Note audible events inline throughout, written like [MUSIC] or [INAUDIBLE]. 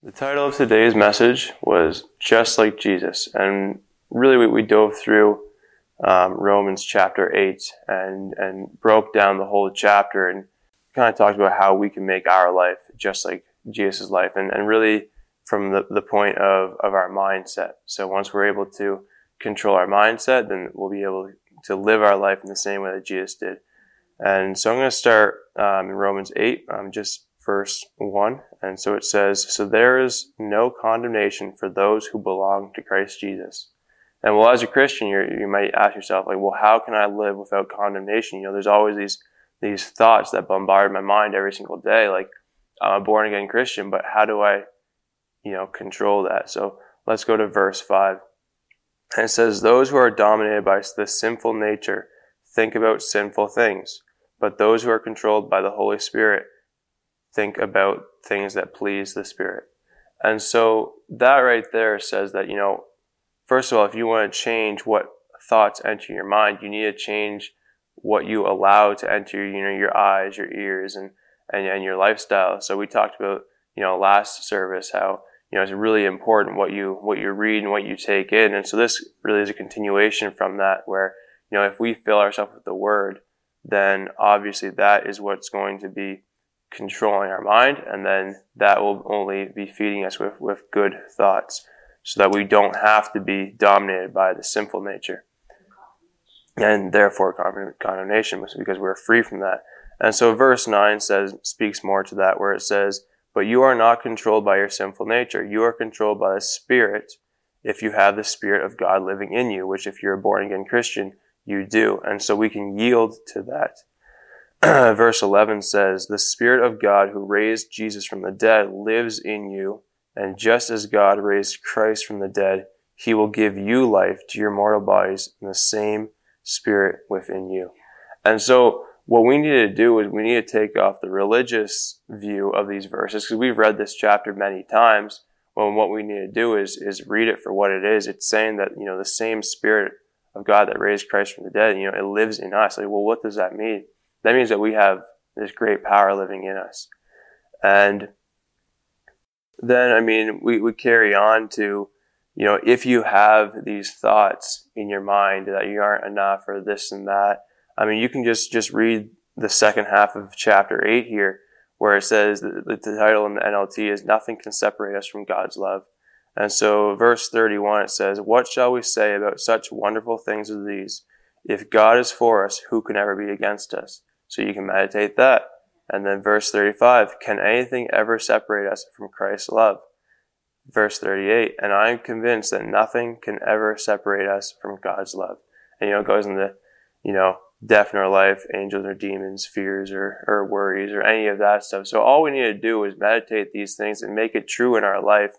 The title of today's message was Just Like Jesus. And really, we, we dove through um, Romans chapter 8 and, and broke down the whole chapter and kind of talked about how we can make our life just like Jesus' life. And, and really, from the, the point of, of our mindset. So once we're able to control our mindset, then we'll be able to live our life in the same way that Jesus did. And so I'm going to start um, in Romans 8, um, just verse 1. And so it says, So there is no condemnation for those who belong to Christ Jesus. And well, as a Christian, you you might ask yourself, like, well, how can I live without condemnation? You know, there's always these, these thoughts that bombard my mind every single day. Like, I'm a born again Christian, but how do I, you know, control that? So let's go to verse 5. And it says, Those who are dominated by the sinful nature think about sinful things, but those who are controlled by the Holy Spirit think about things that please the Spirit. And so that right there says that, you know, first of all, if you want to change what thoughts enter your mind, you need to change what you allow to enter, you know, your eyes, your ears, and, and, and your lifestyle. So we talked about, you know, last service, how, you know, it's really important what you, what you read and what you take in. And so this really is a continuation from that where, you know, if we fill ourselves with the word, then obviously that is what's going to be controlling our mind, and then that will only be feeding us with, with good thoughts so that we don't have to be dominated by the sinful nature and therefore condemnation because we're free from that. And so verse 9 says, speaks more to that where it says, but you are not controlled by your sinful nature. You are controlled by the Spirit if you have the Spirit of God living in you, which if you're a born again Christian, you do. And so we can yield to that. [CLEARS THROAT] verse 11 says, The Spirit of God who raised Jesus from the dead lives in you, and just as God raised Christ from the dead, he will give you life to your mortal bodies in the same Spirit within you. And so, what we need to do is we need to take off the religious view of these verses, because we've read this chapter many times. Well, what we need to do is, is read it for what it is. It's saying that, you know, the same Spirit of God that raised Christ from the dead, you know, it lives in us. Like, well, what does that mean? That means that we have this great power living in us. And then, I mean, we, we carry on to, you know, if you have these thoughts in your mind that you aren't enough or this and that, I mean, you can just, just read the second half of chapter 8 here, where it says that the title in the NLT is Nothing Can Separate Us from God's Love. And so, verse 31, it says, What shall we say about such wonderful things as these? If God is for us, who can ever be against us? So you can meditate that. And then verse 35, can anything ever separate us from Christ's love? Verse 38, and I am convinced that nothing can ever separate us from God's love. And you know, it goes into, you know, death in our life, angels or demons, fears or, or worries or any of that stuff. So all we need to do is meditate these things and make it true in our life.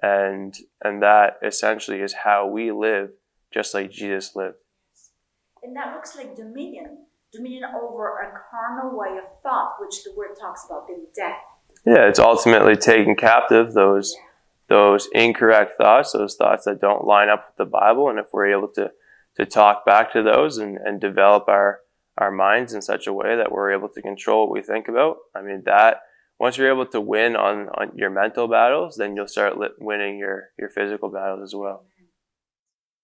And, and that essentially is how we live just like Jesus lived. And that looks like dominion dominion over a carnal way of thought, which the word talks about being death. Yeah, it's ultimately taking captive those yeah. those incorrect thoughts, those thoughts that don't line up with the Bible, and if we're able to to talk back to those and, and develop our our minds in such a way that we're able to control what we think about. I mean that once you're able to win on, on your mental battles, then you'll start winning your, your physical battles as well.